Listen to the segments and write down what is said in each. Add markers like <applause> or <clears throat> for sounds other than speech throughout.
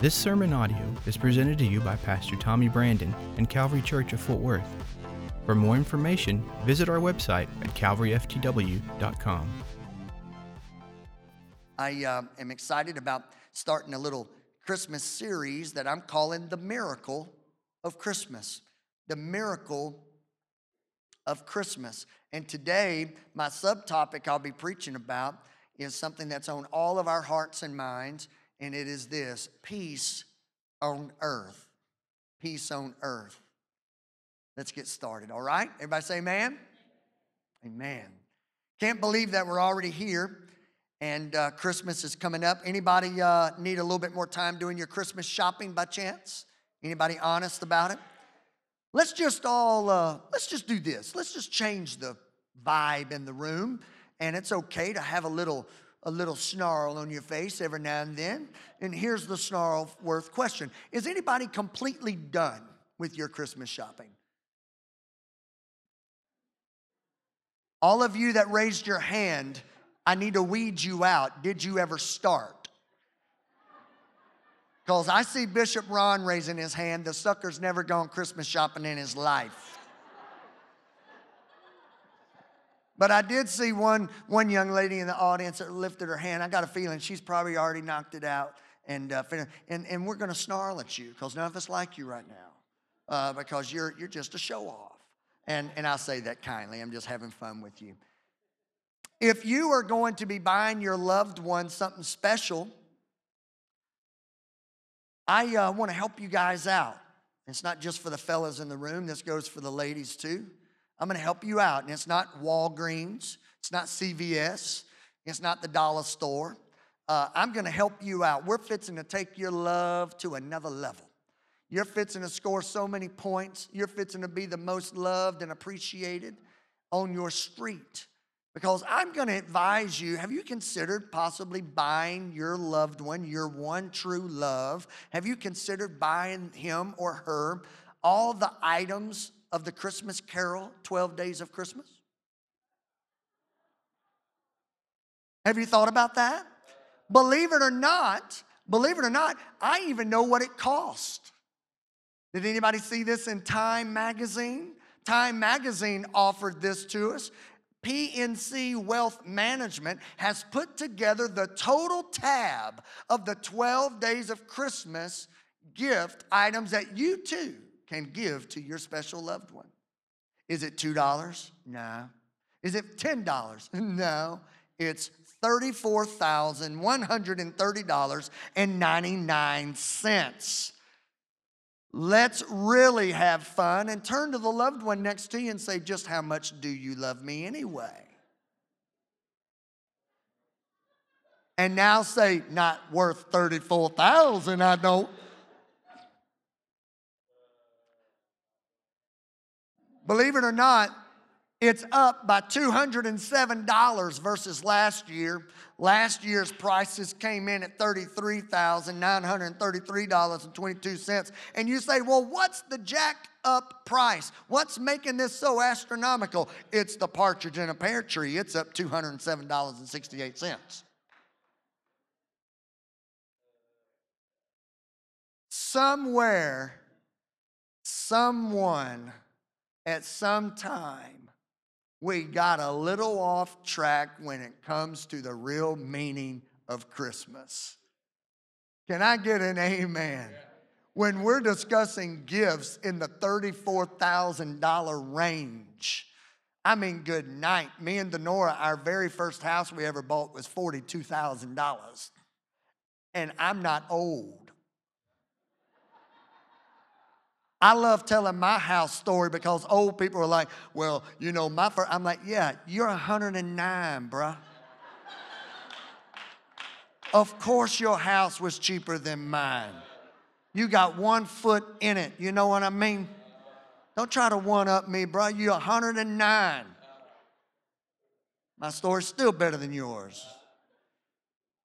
This sermon audio is presented to you by Pastor Tommy Brandon and Calvary Church of Fort Worth. For more information, visit our website at calvaryftw.com. I uh, am excited about starting a little Christmas series that I'm calling The Miracle of Christmas. The Miracle of Christmas. And today, my subtopic I'll be preaching about is something that's on all of our hearts and minds, and it is this peace on earth. Peace on earth. Let's get started, all right? Everybody say amen? Amen. Can't believe that we're already here and uh, Christmas is coming up. Anybody uh, need a little bit more time doing your Christmas shopping by chance? Anybody honest about it? Let's just all uh, let's just do this. Let's just change the vibe in the room, and it's okay to have a little a little snarl on your face every now and then. And here's the snarl worth question: Is anybody completely done with your Christmas shopping? All of you that raised your hand, I need to weed you out. Did you ever start? Because I see Bishop Ron raising his hand. The sucker's never gone Christmas shopping in his life. But I did see one, one young lady in the audience that lifted her hand. I got a feeling she's probably already knocked it out. And, uh, and, and we're going to snarl at you because none of us like you right now uh, because you're, you're just a show off. And, and I say that kindly. I'm just having fun with you. If you are going to be buying your loved one something special, I uh, want to help you guys out. It's not just for the fellas in the room, this goes for the ladies too. I'm going to help you out. And it's not Walgreens, it's not CVS, it's not the dollar store. Uh, I'm going to help you out. We're fixing to take your love to another level. You're fixing to score so many points. You're fixing to be the most loved and appreciated on your street. Because I'm going to advise you have you considered possibly buying your loved one, your one true love? Have you considered buying him or her all the items of the Christmas carol, 12 Days of Christmas? Have you thought about that? Believe it or not, believe it or not, I even know what it cost. Did anybody see this in Time magazine? Time magazine offered this to us. PNC Wealth Management has put together the total tab of the 12 days of Christmas gift items that you too can give to your special loved one. Is it $2? No. Is it $10? <laughs> No. It's $34,130.99. Let's really have fun and turn to the loved one next to you and say, Just how much do you love me anyway? And now say, Not worth 34,000, I don't. Believe it or not, it's up by $207 versus last year. Last year's prices came in at $33,933.22. And you say, well, what's the jack up price? What's making this so astronomical? It's the partridge in a pear tree. It's up $207.68. Somewhere, someone at some time we got a little off track when it comes to the real meaning of Christmas. Can I get an amen? When we're discussing gifts in the $34,000 range, I mean, good night. Me and Denora, our very first house we ever bought was $42,000. And I'm not old. I love telling my house story because old people are like, well, you know, my first, I'm like, yeah, you're 109, bruh. of course your house was cheaper than mine. You got one foot in it. You know what I mean? Don't try to one up me, bro. You're 109. My story's still better than yours.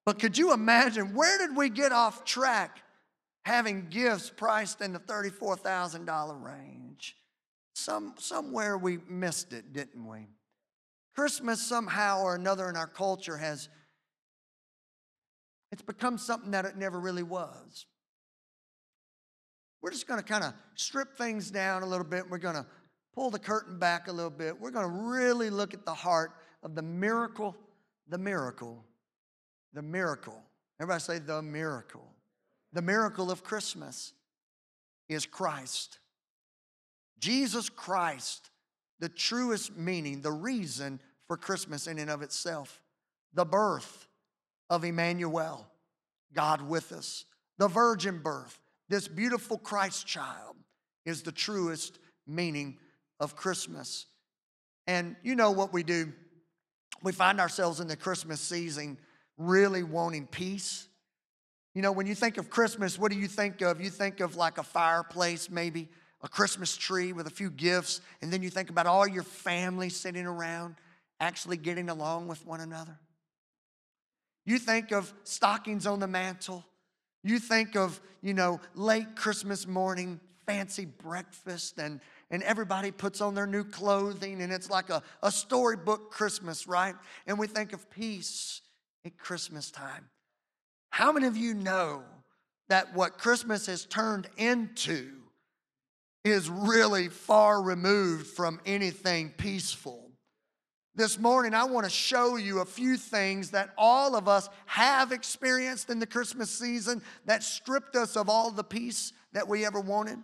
But could you imagine where did we get off track? Having gifts priced in the $34,000 range. Some, somewhere we missed it, didn't we? Christmas, somehow or another in our culture, has it's become something that it never really was. we're just going to kind of strip things down a little bit. We're going to pull the curtain back a little bit. We're going to really look at the heart of the miracle, the miracle, the miracle. Everybody say the miracle. The miracle of Christmas is Christ. Jesus Christ, the truest meaning, the reason for Christmas in and of itself. The birth of Emmanuel, God with us. The virgin birth, this beautiful Christ child, is the truest meaning of Christmas. And you know what we do? We find ourselves in the Christmas season really wanting peace. You know, when you think of Christmas, what do you think of? You think of like a fireplace, maybe a Christmas tree with a few gifts, and then you think about all your family sitting around actually getting along with one another. You think of stockings on the mantle. You think of, you know, late Christmas morning, fancy breakfast, and, and everybody puts on their new clothing, and it's like a, a storybook Christmas, right? And we think of peace at Christmas time. How many of you know that what Christmas has turned into is really far removed from anything peaceful? This morning, I want to show you a few things that all of us have experienced in the Christmas season that stripped us of all the peace that we ever wanted.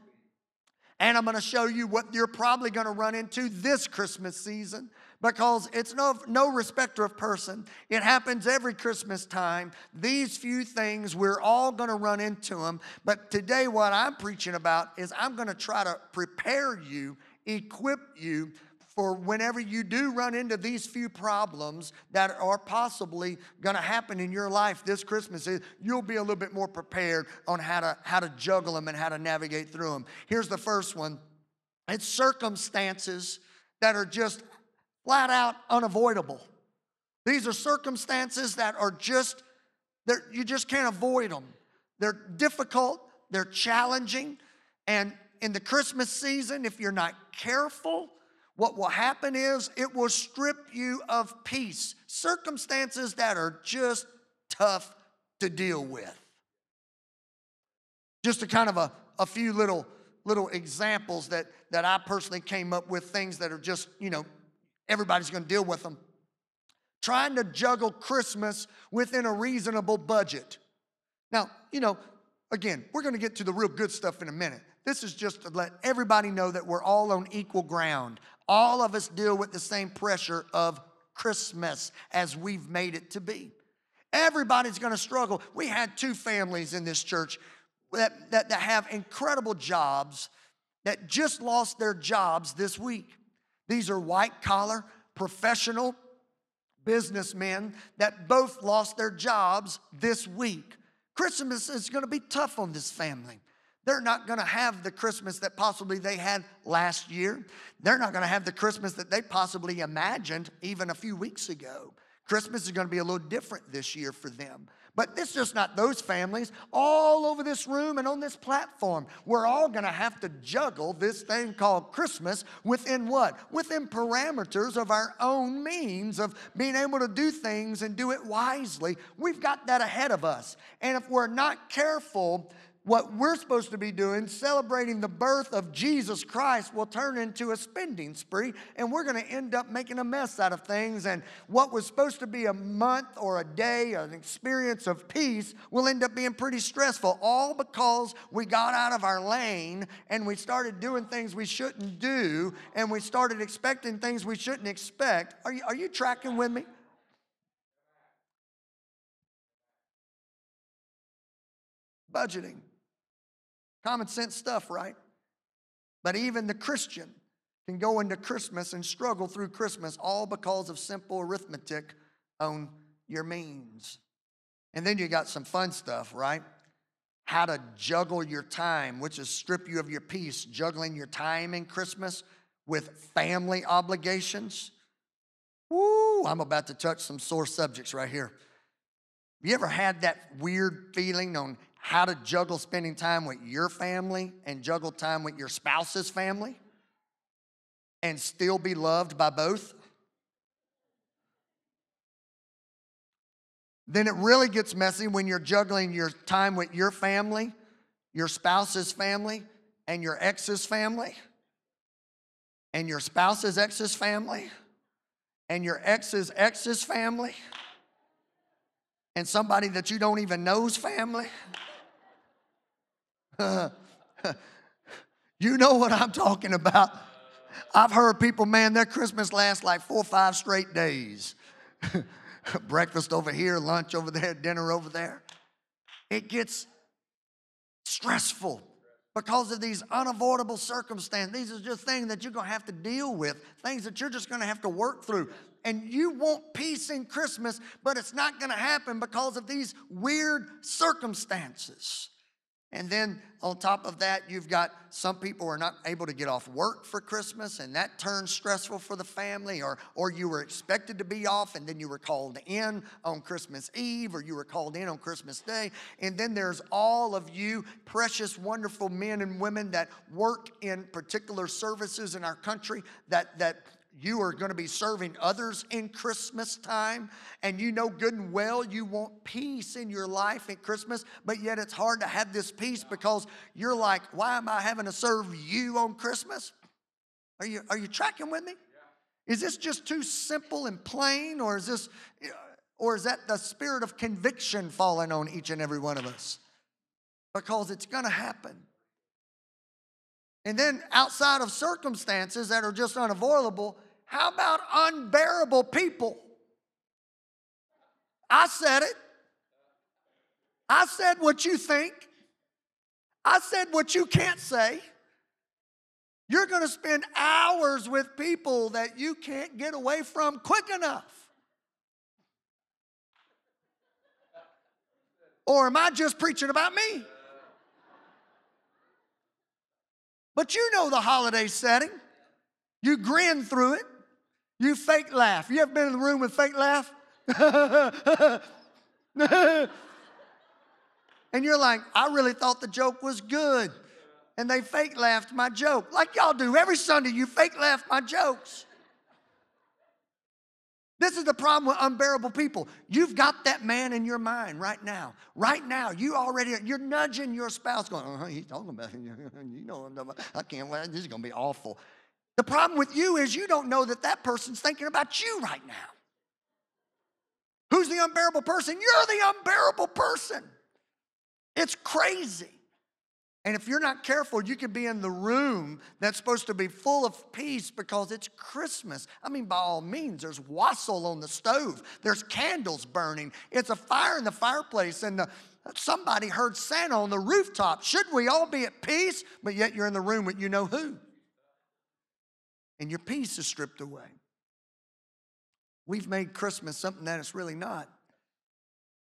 And I'm going to show you what you're probably going to run into this Christmas season because it's no, no respecter of person. It happens every Christmas time. These few things, we're all going to run into them. But today, what I'm preaching about is I'm going to try to prepare you, equip you for whenever you do run into these few problems that are possibly going to happen in your life this Christmas, eh, you'll be a little bit more prepared on how to, how to juggle them and how to navigate through them. Here's the first one it's circumstances that are just flat out unavoidable. These are circumstances that are just, you just can't avoid them. They're difficult, they're challenging, and in the Christmas season, if you're not careful, what will happen is it will strip you of peace, circumstances that are just tough to deal with. Just a kind of a, a few little little examples that, that I personally came up with, things that are just, you know, everybody's gonna deal with them. Trying to juggle Christmas within a reasonable budget. Now, you know, again, we're gonna get to the real good stuff in a minute. This is just to let everybody know that we're all on equal ground. All of us deal with the same pressure of Christmas as we've made it to be. Everybody's gonna struggle. We had two families in this church that, that, that have incredible jobs that just lost their jobs this week. These are white collar, professional businessmen that both lost their jobs this week. Christmas is gonna be tough on this family. They're not going to have the Christmas that possibly they had last year. They're not going to have the Christmas that they possibly imagined even a few weeks ago. Christmas is going to be a little different this year for them. But it's just not those families. All over this room and on this platform, we're all going to have to juggle this thing called Christmas within what? Within parameters of our own means of being able to do things and do it wisely. We've got that ahead of us. And if we're not careful, what we're supposed to be doing, celebrating the birth of Jesus Christ, will turn into a spending spree, and we're going to end up making a mess out of things. And what was supposed to be a month or a day, an experience of peace, will end up being pretty stressful, all because we got out of our lane and we started doing things we shouldn't do, and we started expecting things we shouldn't expect. Are you, are you tracking with me? Budgeting. Common sense stuff, right? But even the Christian can go into Christmas and struggle through Christmas all because of simple arithmetic on your means. And then you got some fun stuff, right? How to juggle your time, which is strip you of your peace, juggling your time in Christmas with family obligations. Woo, I'm about to touch some sore subjects right here. You ever had that weird feeling on how to juggle spending time with your family and juggle time with your spouse's family and still be loved by both. Then it really gets messy when you're juggling your time with your family, your spouse's family, and your ex's family and your spouse's ex's family and your ex's ex's family and somebody that you don't even know's family. <laughs> you know what I'm talking about. I've heard people, man, their Christmas lasts like four or five straight days. <laughs> Breakfast over here, lunch over there, dinner over there. It gets stressful because of these unavoidable circumstances. These are just things that you're going to have to deal with, things that you're just going to have to work through. And you want peace in Christmas, but it's not going to happen because of these weird circumstances. And then on top of that, you've got some people who are not able to get off work for Christmas, and that turns stressful for the family, or, or you were expected to be off, and then you were called in on Christmas Eve, or you were called in on Christmas Day. And then there's all of you, precious, wonderful men and women that work in particular services in our country that, that you are going to be serving others in Christmas time, and you know good and well you want peace in your life at Christmas, but yet it's hard to have this peace because you're like, why am I having to serve you on Christmas? Are you, are you tracking with me? Is this just too simple and plain, or is this, or is that the spirit of conviction falling on each and every one of us? Because it's going to happen. And then outside of circumstances that are just unavoidable, how about unbearable people? I said it. I said what you think. I said what you can't say. You're going to spend hours with people that you can't get away from quick enough. Or am I just preaching about me? But you know the holiday setting. You grin through it. You fake laugh. You ever been in the room with fake laugh? <laughs> and you're like, I really thought the joke was good. And they fake laughed my joke. Like y'all do every Sunday, you fake laugh my jokes. This is the problem with unbearable people. You've got that man in your mind right now. Right now, you already you're nudging your spouse, going, "Uh-huh, he's talking about <laughs> you know I can't. This is going to be awful." The problem with you is you don't know that that person's thinking about you right now. Who's the unbearable person? You're the unbearable person. It's crazy. And if you're not careful, you could be in the room that's supposed to be full of peace because it's Christmas. I mean, by all means, there's wassail on the stove, there's candles burning, it's a fire in the fireplace, and the, somebody heard Santa on the rooftop. Should we all be at peace? But yet you're in the room with you know who and your peace is stripped away. We've made Christmas something that it's really not.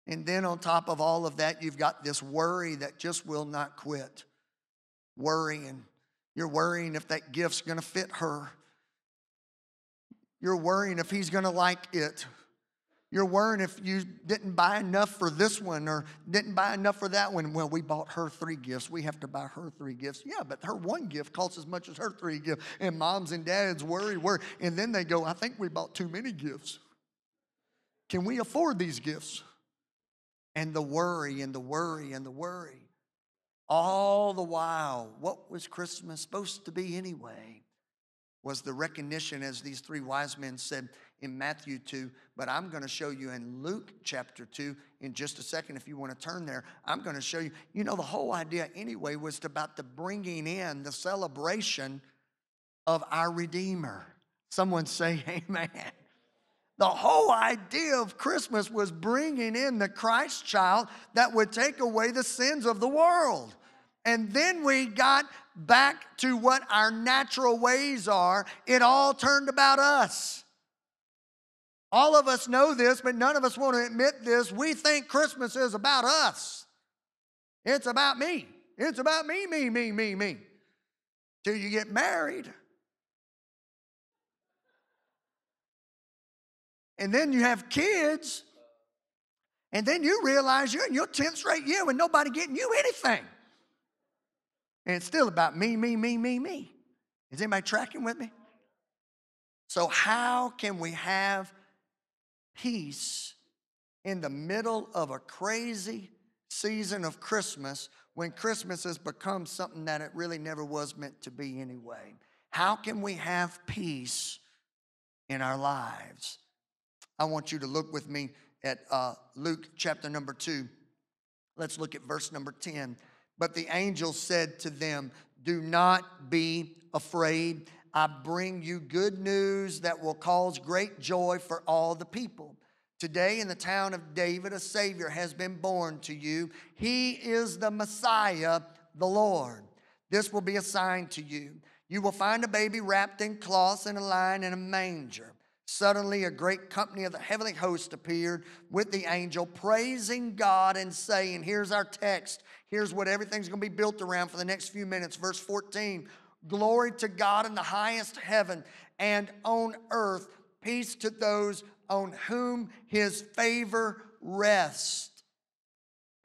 And then on top of all of that, you've got this worry that just will not quit. Worrying. You're worrying if that gift's gonna fit her. You're worrying if he's gonna like it. You're worrying if you didn't buy enough for this one or didn't buy enough for that one. Well, we bought her three gifts. We have to buy her three gifts. Yeah, but her one gift costs as much as her three gifts. And moms and dads worry, worry. And then they go, I think we bought too many gifts. Can we afford these gifts? And the worry and the worry and the worry. All the while, what was Christmas supposed to be anyway? Was the recognition, as these three wise men said, in Matthew 2, but I'm going to show you in Luke chapter 2 in just a second if you want to turn there. I'm going to show you. You know, the whole idea anyway was about the bringing in, the celebration of our Redeemer. Someone say, <laughs> Amen. The whole idea of Christmas was bringing in the Christ child that would take away the sins of the world. And then we got back to what our natural ways are. It all turned about us. All of us know this, but none of us want to admit this. We think Christmas is about us. It's about me. It's about me, me, me, me, me. Till you get married. And then you have kids. And then you realize you're in your 10th straight year with nobody getting you anything. And it's still about me, me, me, me, me. Is anybody tracking with me? So, how can we have peace in the middle of a crazy season of Christmas when Christmas has become something that it really never was meant to be anyway? How can we have peace in our lives? I want you to look with me at uh, Luke chapter number two. Let's look at verse number 10. But the angel said to them, Do not be afraid. I bring you good news that will cause great joy for all the people. Today, in the town of David, a Savior has been born to you. He is the Messiah, the Lord. This will be a sign to you. You will find a baby wrapped in cloths and a lion in a manger. Suddenly, a great company of the heavenly host appeared with the angel, praising God and saying, Here's our text. Here's what everything's going to be built around for the next few minutes. Verse 14 Glory to God in the highest heaven, and on earth, peace to those on whom his favor rests.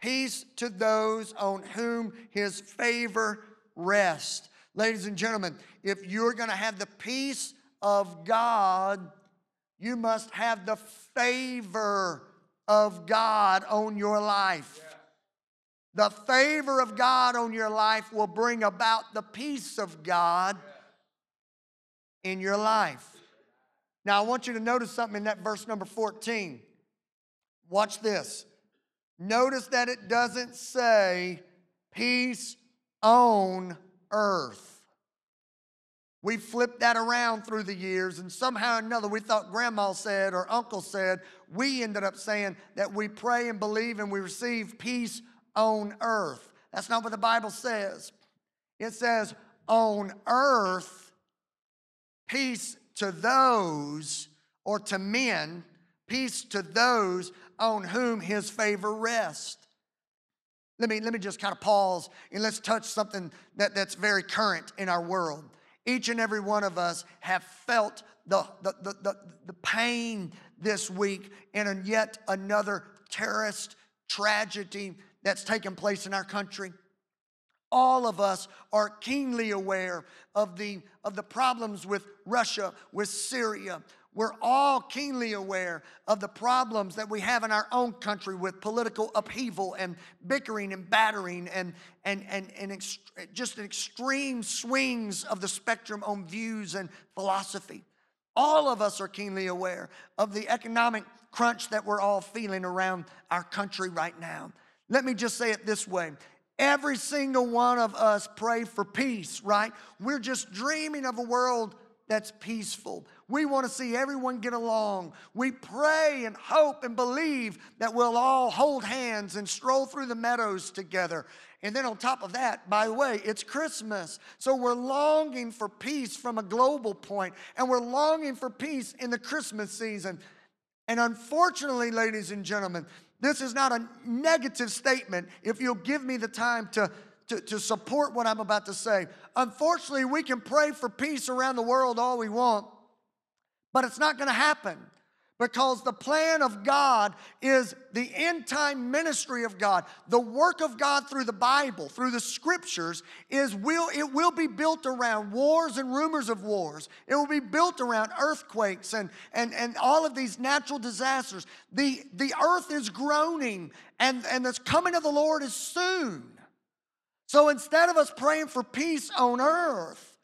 Peace to those on whom his favor rests. Ladies and gentlemen, if you're going to have the peace of God, you must have the favor of God on your life. The favor of God on your life will bring about the peace of God in your life. Now, I want you to notice something in that verse number 14. Watch this. Notice that it doesn't say peace on earth. We flipped that around through the years, and somehow or another, we thought grandma said or uncle said. We ended up saying that we pray and believe and we receive peace on earth. That's not what the Bible says. It says, on earth, peace to those, or to men, peace to those on whom his favor rests. Let me, let me just kind of pause and let's touch something that, that's very current in our world. Each and every one of us have felt the, the, the, the, the pain this week in yet another terrorist tragedy that's taken place in our country. All of us are keenly aware of the, of the problems with Russia, with Syria, we're all keenly aware of the problems that we have in our own country with political upheaval and bickering and battering and, and, and, and ex- just extreme swings of the spectrum on views and philosophy. All of us are keenly aware of the economic crunch that we're all feeling around our country right now. Let me just say it this way Every single one of us pray for peace, right? We're just dreaming of a world that's peaceful. We want to see everyone get along. We pray and hope and believe that we'll all hold hands and stroll through the meadows together. And then on top of that, by the way, it's Christmas. So we're longing for peace from a global point, and we're longing for peace in the Christmas season. And unfortunately, ladies and gentlemen, this is not a negative statement. If you'll give me the time to to, to support what I'm about to say. Unfortunately, we can pray for peace around the world all we want, but it's not going to happen because the plan of God is the end time ministry of God. The work of God through the Bible, through the scriptures is will it will be built around wars and rumors of wars. It will be built around earthquakes and and and all of these natural disasters. The the earth is groaning and and the coming of the Lord is soon. So instead of us praying for peace on earth,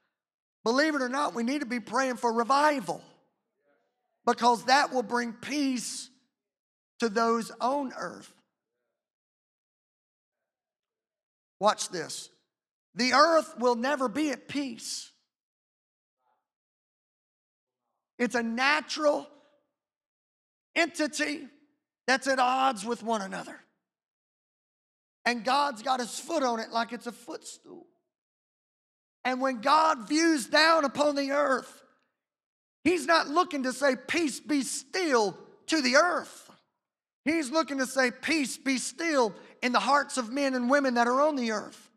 believe it or not, we need to be praying for revival because that will bring peace to those on earth. Watch this. The earth will never be at peace. It's a natural entity that's at odds with one another and God's got his foot on it like it's a footstool. And when God views down upon the earth, he's not looking to say, Peace be still to the earth. He's looking to say, Peace be still in the hearts of men and women that are on the earth.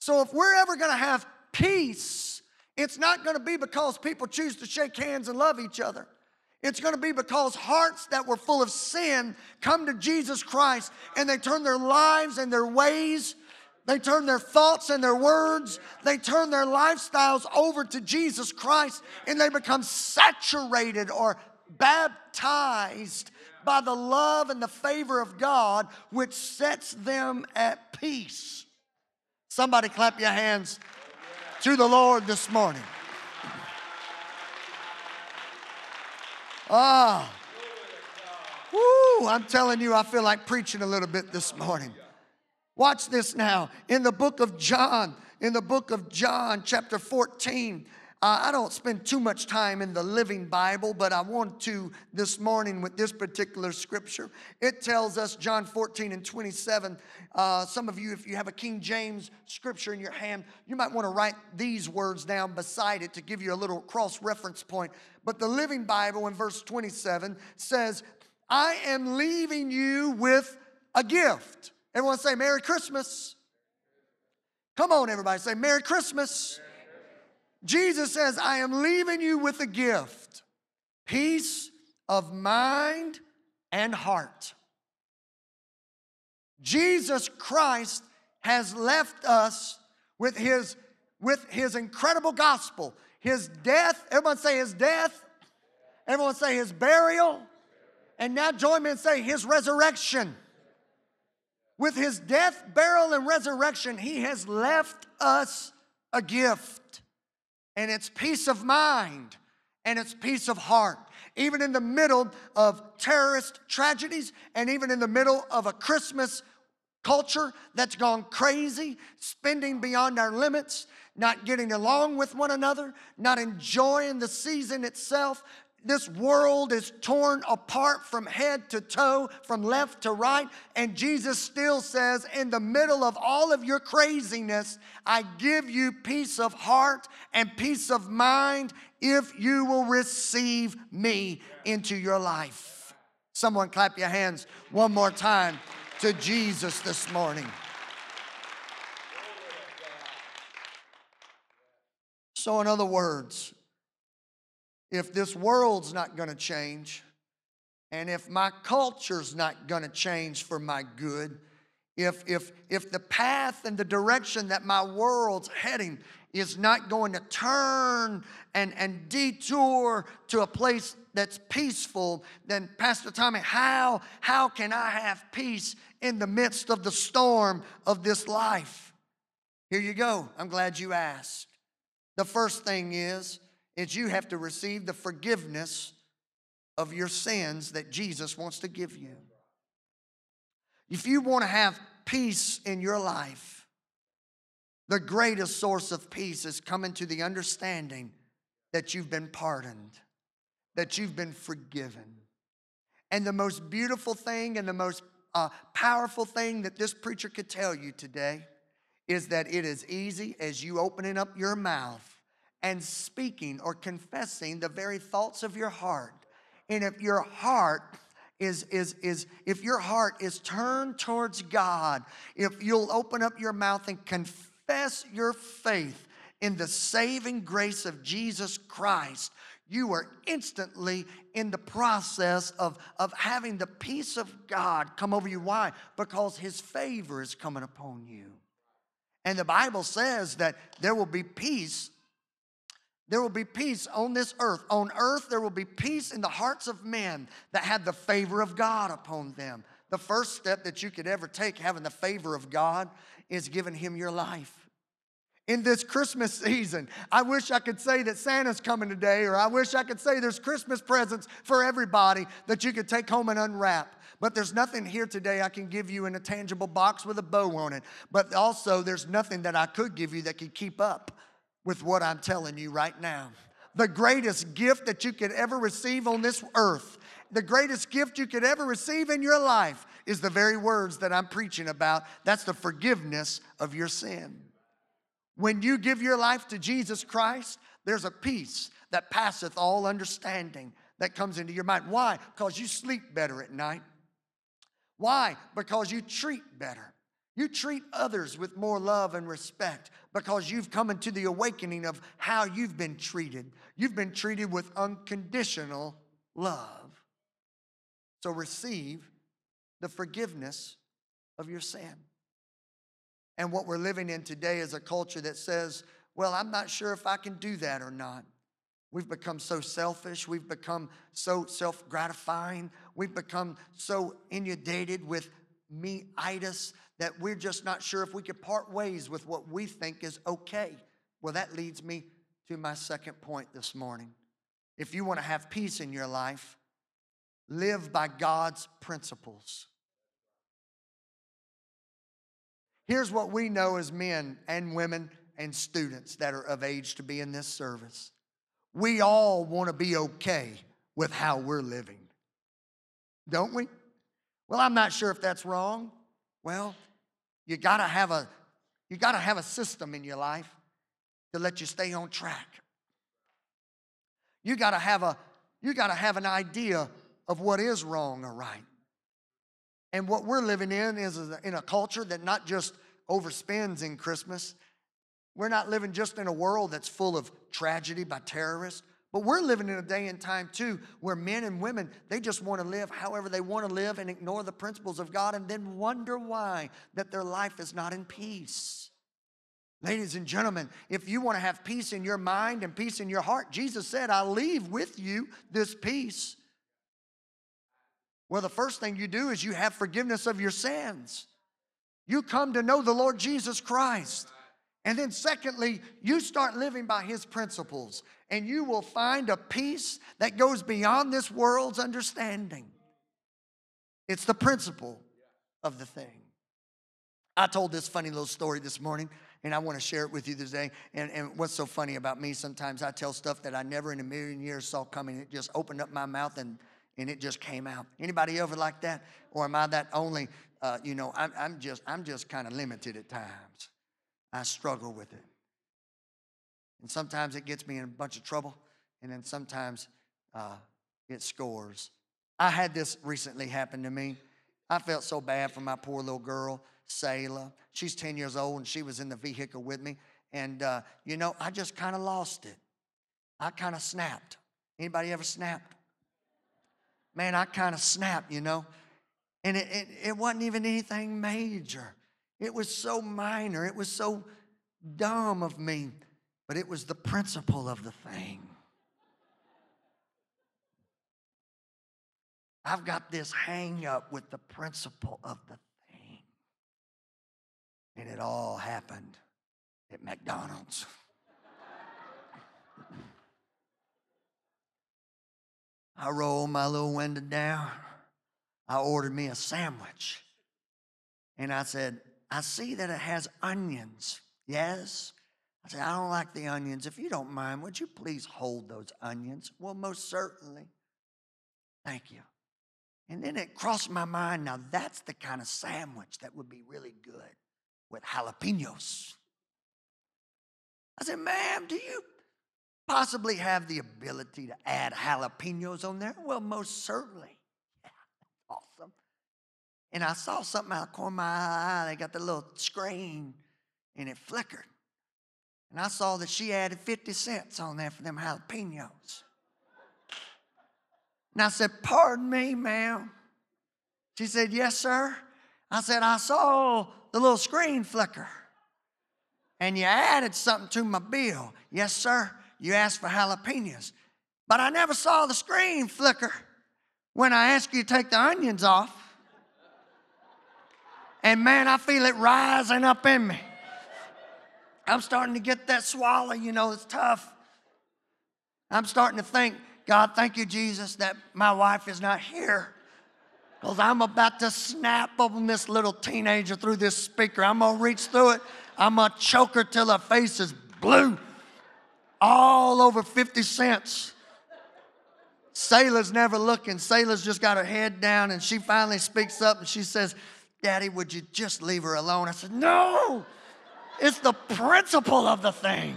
So if we're ever going to have peace, it's not going to be because people choose to shake hands and love each other. It's going to be because hearts that were full of sin come to Jesus Christ and they turn their lives and their ways, they turn their thoughts and their words, they turn their lifestyles over to Jesus Christ and they become saturated or baptized by the love and the favor of God, which sets them at peace. Somebody clap your hands to the Lord this morning. Ah. Woo, I'm telling you, I feel like preaching a little bit this morning. Watch this now. In the book of John, in the book of John, chapter 14, uh, I don't spend too much time in the Living Bible, but I want to this morning with this particular scripture. It tells us, John 14 and 27. Uh, some of you, if you have a King James scripture in your hand, you might want to write these words down beside it to give you a little cross reference point. But the Living Bible in verse 27 says, I am leaving you with a gift. Everyone say, Merry Christmas. Come on, everybody, say, Merry Christmas. Jesus says, I am leaving you with a gift peace of mind and heart. Jesus Christ has left us with his, with his incredible gospel, his death. Everyone say his death. Everyone say his burial. And now join me and say his resurrection. With his death, burial, and resurrection, he has left us a gift and it's peace of mind and it's peace of heart. Even in the middle of terrorist tragedies and even in the middle of a Christmas culture that's gone crazy, spending beyond our limits, not getting along with one another, not enjoying the season itself, this world is torn apart from head to toe, from left to right. And Jesus still says, in the middle of all of your craziness, I give you peace of heart and peace of mind if you will receive me into your life. Someone clap your hands one more time to Jesus this morning. So, in other words, if this world's not going to change, and if my culture's not going to change for my good, if, if, if the path and the direction that my world's heading is not going to turn and, and detour to a place that's peaceful, then Pastor Tommy, how, how can I have peace in the midst of the storm of this life? Here you go. I'm glad you asked. The first thing is is you have to receive the forgiveness of your sins that Jesus wants to give you. If you want to have peace in your life, the greatest source of peace is coming to the understanding that you've been pardoned, that you've been forgiven. And the most beautiful thing and the most uh, powerful thing that this preacher could tell you today is that it is easy as you opening up your mouth and speaking or confessing the very thoughts of your heart. And if your heart is, is, is if your heart is turned towards God, if you'll open up your mouth and confess your faith in the saving grace of Jesus Christ, you are instantly in the process of, of having the peace of God come over you. Why? Because His favor is coming upon you. And the Bible says that there will be peace there will be peace on this earth. On earth, there will be peace in the hearts of men that have the favor of God upon them. The first step that you could ever take, having the favor of God, is giving Him your life. In this Christmas <laughs> season, I wish I could say that Santa's coming today, or I wish I could say there's Christmas presents for everybody that you could take home and unwrap. But there's nothing here today I can give you in a tangible box with a bow on it. But also, there's nothing that I could give you that could keep up with what I'm telling you right now. The greatest gift that you could ever receive on this earth, the greatest gift you could ever receive in your life is the very words that I'm preaching about. That's the forgiveness of your sin. When you give your life to Jesus Christ, there's a peace that passeth all understanding that comes into your mind. Why? Because you sleep better at night. Why? Because you treat better. You treat others with more love and respect because you've come into the awakening of how you've been treated. You've been treated with unconditional love. So receive the forgiveness of your sin. And what we're living in today is a culture that says, well, I'm not sure if I can do that or not. We've become so selfish. We've become so self gratifying. We've become so inundated with me itis that we're just not sure if we could part ways with what we think is okay. Well, that leads me to my second point this morning. If you want to have peace in your life, live by God's principles. Here's what we know as men and women and students that are of age to be in this service. We all want to be okay with how we're living, don't we? Well, I'm not sure if that's wrong. Well, you gotta have a you gotta have a system in your life to let you stay on track. You gotta have a you gotta have an idea of what is wrong or right. And what we're living in is in a culture that not just overspends in Christmas. We're not living just in a world that's full of tragedy by terrorists, but we're living in a day and time too where men and women, they just want to live however they want to live and ignore the principles of God and then wonder why that their life is not in peace. Ladies and gentlemen, if you want to have peace in your mind and peace in your heart, Jesus said, I leave with you this peace. Well, the first thing you do is you have forgiveness of your sins. You come to know the Lord Jesus Christ. And then, secondly, you start living by His principles, and you will find a peace that goes beyond this world's understanding. It's the principle of the thing. I told this funny little story this morning, and I want to share it with you today. And, and what's so funny about me, sometimes I tell stuff that I never in a million years saw coming. It just opened up my mouth and, and it just came out. Anybody ever like that? Or am I that only, uh, you know, I'm, I'm just, I'm just kind of limited at times. I struggle with it. And sometimes it gets me in a bunch of trouble, and then sometimes uh, it scores. I had this recently happen to me. I felt so bad for my poor little girl, Selah. She's 10 years old, and she was in the vehicle with me. And, uh, you know, I just kind of lost it. I kind of snapped. Anybody ever snapped? Man, I kind of snapped, you know. And it, it, it wasn't even anything major. It was so minor, it was so dumb of me, but it was the principle of the thing. I've got this hang up with the principle of the thing. And it all happened at McDonald's. <laughs> I rolled my little window down. I ordered me a sandwich. And I said, I see that it has onions. Yes? I said, I don't like the onions. If you don't mind, would you please hold those onions? Well, most certainly. Thank you. And then it crossed my mind now that's the kind of sandwich that would be really good with jalapenos. I said, ma'am, do you possibly have the ability to add jalapenos on there? Well, most certainly. <laughs> Yeah, awesome. And I saw something out of the corner of my eye. They got the little screen and it flickered. And I saw that she added 50 cents on there for them jalapenos. And I said, Pardon me, ma'am. She said, Yes, sir. I said, I saw the little screen flicker. And you added something to my bill. Yes, sir. You asked for jalapenos. But I never saw the screen flicker when I asked you to take the onions off. And man, I feel it rising up in me. I'm starting to get that swallow, you know, it's tough. I'm starting to think, God, thank you, Jesus, that my wife is not here. Because I'm about to snap on this little teenager through this speaker. I'm going to reach through it. I'm going to choke her till her face is blue. All over 50 cents. Selah's never looking. Selah's just got her head down, and she finally speaks up and she says, Daddy, would you just leave her alone? I said, No, it's the principle of the thing.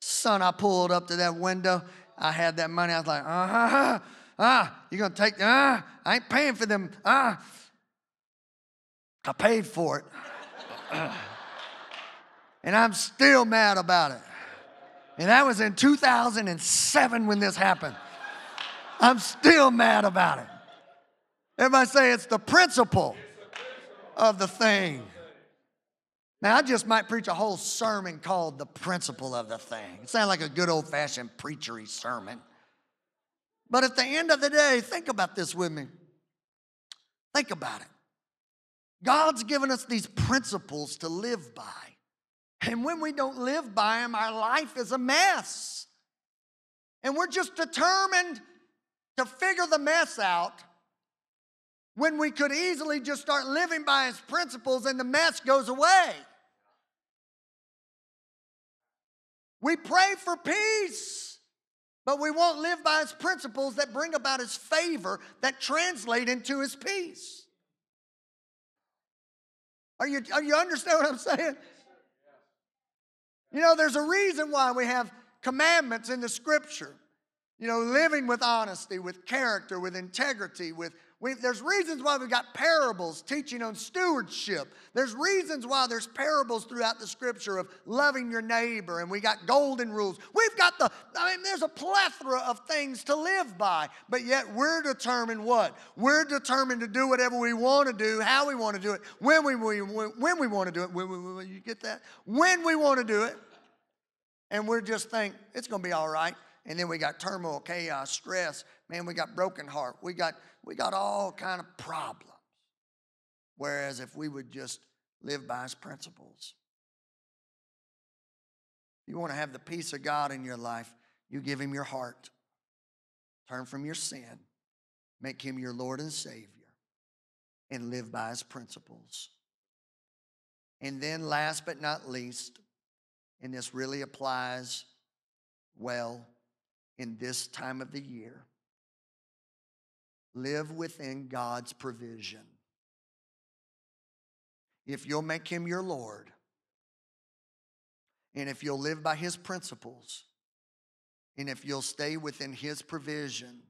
Son, I pulled up to that window. I had that money. I was like, uh huh, ah, you gonna take, ah, uh, I ain't paying for them, ah. Uh. I paid for it. <clears throat> and I'm still mad about it. And that was in 2007 when this happened. I'm still mad about it. Everybody say it's the principle of the thing. Now, I just might preach a whole sermon called The Principle of the Thing. It sounds like a good old fashioned preachery sermon. But at the end of the day, think about this with me. Think about it. God's given us these principles to live by. And when we don't live by them, our life is a mess. And we're just determined to figure the mess out when we could easily just start living by his principles and the mess goes away. We pray for peace, but we won't live by his principles that bring about his favor that translate into his peace. Are you, are you understand what I'm saying? You know, there's a reason why we have commandments in the scripture. You know, living with honesty, with character, with integrity, with we, there's reasons why we've got parables teaching on stewardship. There's reasons why there's parables throughout the scripture of loving your neighbor, and we got golden rules. We've got the, I mean, there's a plethora of things to live by, but yet we're determined what? We're determined to do whatever we want to do, how we want to do it, when we, when we want to do it. When, when, when, you get that? When we want to do it. And we're just think it's going to be all right. And then we got turmoil, chaos, stress. Man, we got broken heart. We got we got all kind of problems. Whereas if we would just live by his principles, you want to have the peace of God in your life, you give him your heart. Turn from your sin, make him your Lord and Savior, and live by his principles. And then, last but not least, and this really applies well in this time of the year, live within God's provision. If you'll make him your Lord, and if you'll live by his principles, and if you'll stay within his provision,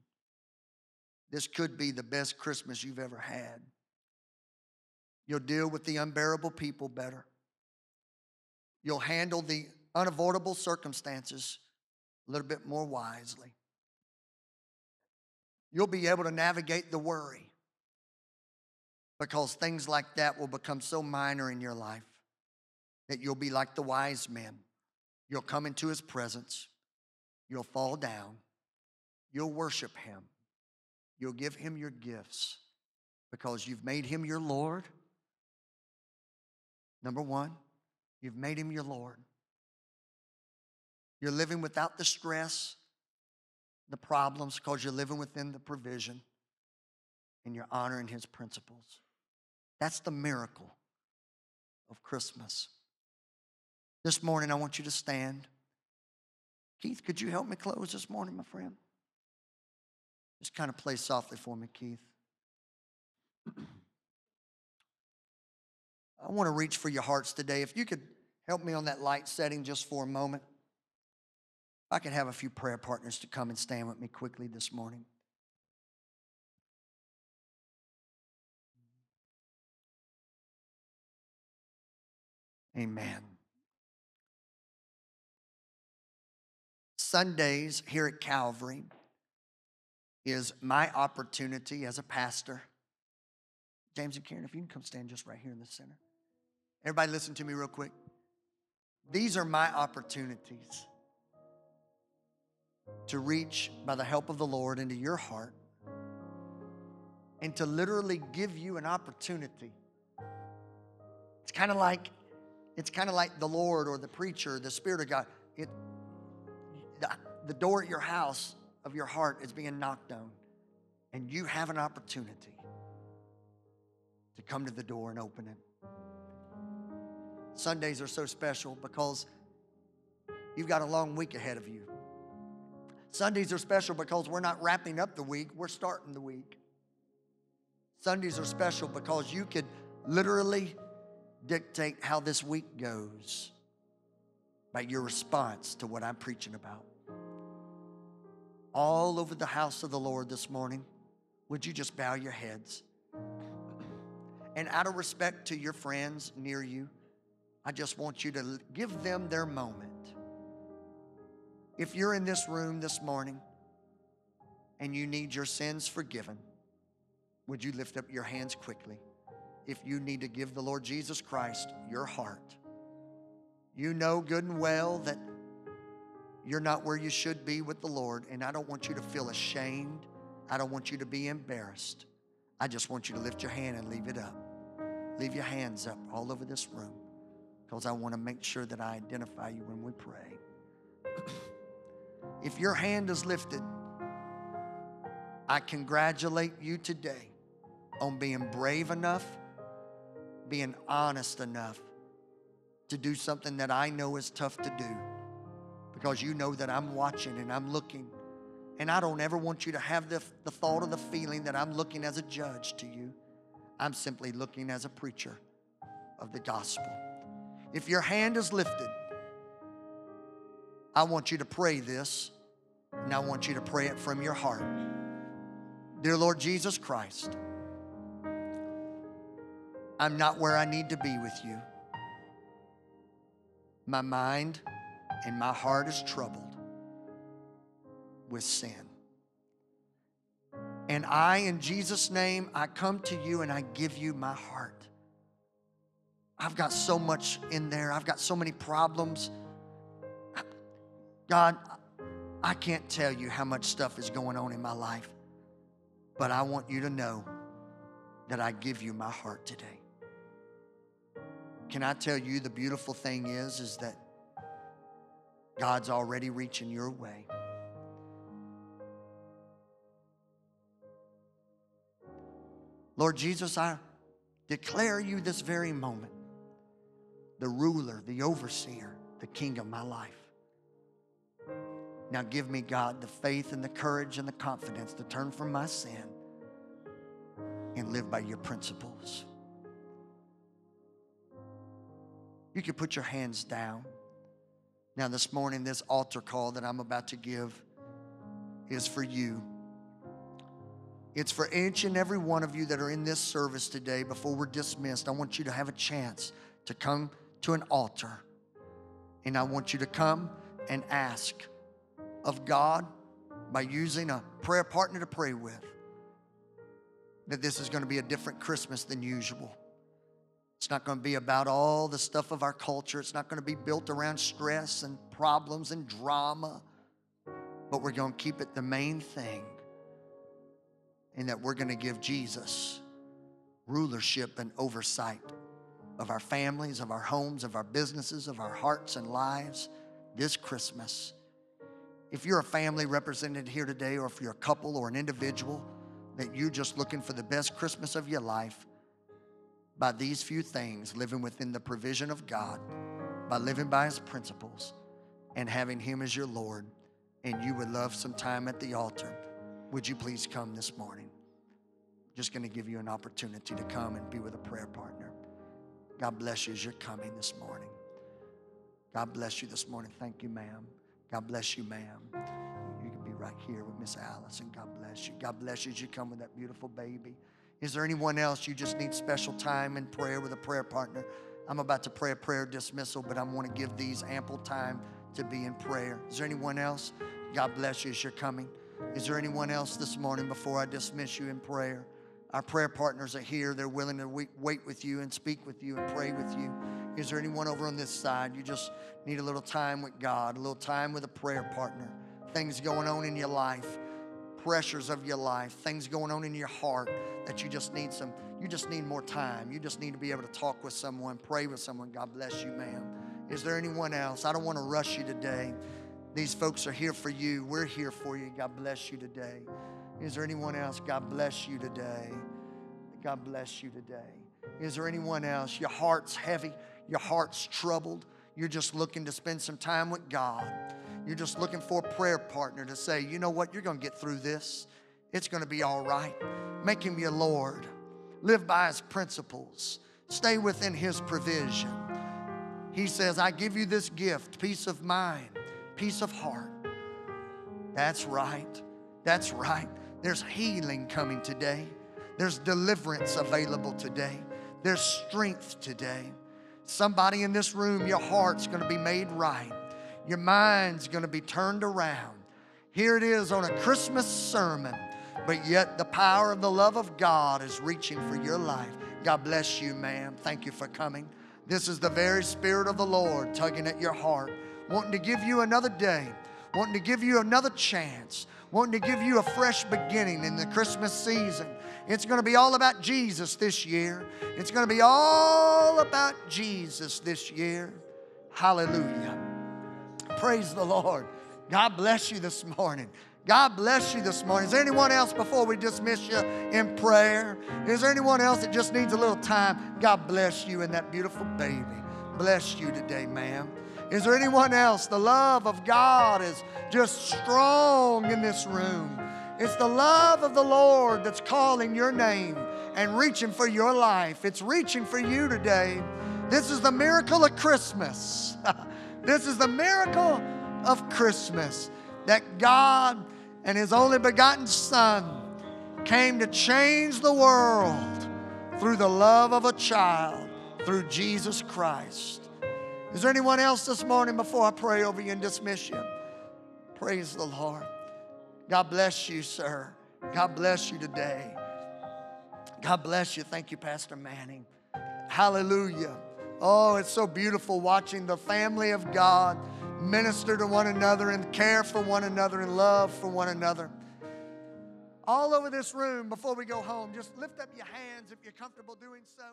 this could be the best Christmas you've ever had. You'll deal with the unbearable people better. You'll handle the unavoidable circumstances a little bit more wisely you'll be able to navigate the worry because things like that will become so minor in your life that you'll be like the wise men. You'll come into his presence, you'll fall down, you'll worship him, you'll give him your gifts because you've made him your Lord. Number one, you've made him your Lord. You're living without the stress the problems because you're living within the provision and you're honoring his principles. That's the miracle of Christmas. This morning, I want you to stand. Keith, could you help me close this morning, my friend? Just kind of play softly for me, Keith. <clears throat> I want to reach for your hearts today. If you could help me on that light setting just for a moment. I could have a few prayer partners to come and stand with me quickly this morning. Amen. Sundays here at Calvary is my opportunity as a pastor. James and Karen, if you can come stand just right here in the center. Everybody, listen to me real quick. These are my opportunities to reach by the help of the Lord into your heart and to literally give you an opportunity. It's kind of like it's kind of like the Lord or the preacher, the Spirit of God. It, the, the door at your house of your heart is being knocked on, and you have an opportunity to come to the door and open it. Sundays are so special because you've got a long week ahead of you. Sundays are special because we're not wrapping up the week, we're starting the week. Sundays are special because you could literally dictate how this week goes by your response to what I'm preaching about. All over the house of the Lord this morning, would you just bow your heads? And out of respect to your friends near you, I just want you to give them their moment. If you're in this room this morning and you need your sins forgiven, would you lift up your hands quickly? If you need to give the Lord Jesus Christ your heart, You know good and well that you're not where you should be with the Lord, and I don't want you to feel ashamed. I don't want you to be embarrassed. I just want you to lift your hand and leave it up. Leave your hands up all over this room because I want to make sure that I identify you when we pray. <clears throat> if your hand is lifted, I congratulate you today on being brave enough, being honest enough to do something that I know is tough to do because you know that I'm watching and I'm looking. And I don't ever want you to have the, the thought or the feeling that I'm looking as a judge to you. I'm simply looking as a preacher of the gospel. If your hand is lifted, I want you to pray this, and I want you to pray it from your heart. Dear Lord Jesus Christ, I'm not where I need to be with you. My mind and my heart is troubled with sin. And I, in Jesus' name, I come to you and I give you my heart. I've got so much in there, I've got so many problems. God, I can't tell you how much stuff is going on in my life, but I want you to know that I give you my heart today. Can I tell you the beautiful thing is is that God's already reaching your way. Lord Jesus, I declare you this very moment the ruler, the overseer, the king of my life. Now give me, God, the faith and the courage and the confidence to turn from my sin and live by your principles. You can put your hands down. Now, this morning, this altar call that I'm about to give is for you. It's for each and every one of you that are in this service today. Before we're dismissed, I want you to have a chance to come to an altar. And I want you to come and ask of God by using a prayer partner to pray with that this is going to be a different Christmas than usual. It's not going to be about all the stuff of our culture. It's not going to be built around stress and problems and drama. But we're going to keep it the main thing in that we're going to give Jesus rulership and oversight of our families, of our homes, of our businesses, of our hearts and lives this Christmas. If you're a family represented here today, or if you're a couple or an individual, that you're just looking for the best Christmas of your life, by these few things, living within the provision of God, by living by His principles, and having Him as your Lord, and you would love some time at the altar, would you please come this morning? Just going to give you an opportunity to come and be with a prayer partner. God bless you as you're coming this morning. God bless you this morning. Thank you, ma'am. God bless you, ma'am. You can be right here with Miss Allison. God bless you. God bless you as you come with that beautiful baby. Is there anyone else you just need special time in prayer with a prayer partner? I'm about to pray a prayer dismissal, but I want to give these ample time to be in prayer. Is there anyone else? God bless you as you're coming. Is there anyone else this morning before I dismiss you in prayer? Our prayer partners are here. They're willing to wait with you and speak with you and pray with you. Is there anyone over on this side? You just need a little time with God, a little time with a prayer partner. Things going on in your life pressures of your life, things going on in your heart that you just need some, you just need more time. You just need to be able to talk with someone, pray with someone. God bless you, ma'am. Is there anyone else? I don't want to rush you today. These folks are here for you. We're here for you. God bless you today. Is there anyone else? God bless you today. God bless you today. Is there anyone else? Your heart's heavy, your heart's troubled. You're just looking to spend some time with God. You're just looking for a prayer partner to say, you know what, you're going to get through this. It's going to be all right. Make him your Lord. Live by his principles. Stay within his provision. He says, I give you this gift peace of mind, peace of heart. That's right. That's right. There's healing coming today. There's deliverance available today. There's strength today. Somebody in this room, your heart's going to be made right. Your mind's going to be turned around. Here it is on a Christmas sermon, but yet the power of the love of God is reaching for your life. God bless you, ma'am. Thank you for coming. This is the very Spirit of the Lord tugging at your heart, wanting to give you another day, wanting to give you another chance, wanting to give you a fresh beginning in the Christmas season. It's going to be all about Jesus this year. It's going to be all about Jesus this year. Hallelujah. Praise the Lord. God bless you this morning. God bless you this morning. Is there anyone else before we dismiss you in prayer? Is there anyone else that just needs a little time? God bless you and that beautiful baby. Bless you today, ma'am. Is there anyone else? The love of God is just strong in this room. It's the love of the Lord that's calling your name and reaching for your life. It's reaching for you today. This is the miracle of Christmas. <laughs> this is the miracle of Christmas that God and His only begotten Son came to change the world through the love of a child, through Jesus Christ. Is there anyone else this morning before I pray over you and dismiss you? Praise the Lord. God bless you, sir. God bless you today. God bless you. Thank you, Pastor Manning. Hallelujah. Oh, it's so beautiful watching the family of God minister to one another and care for one another and love for one another. All over this room, before we go home, just lift up your hands if you're comfortable doing so.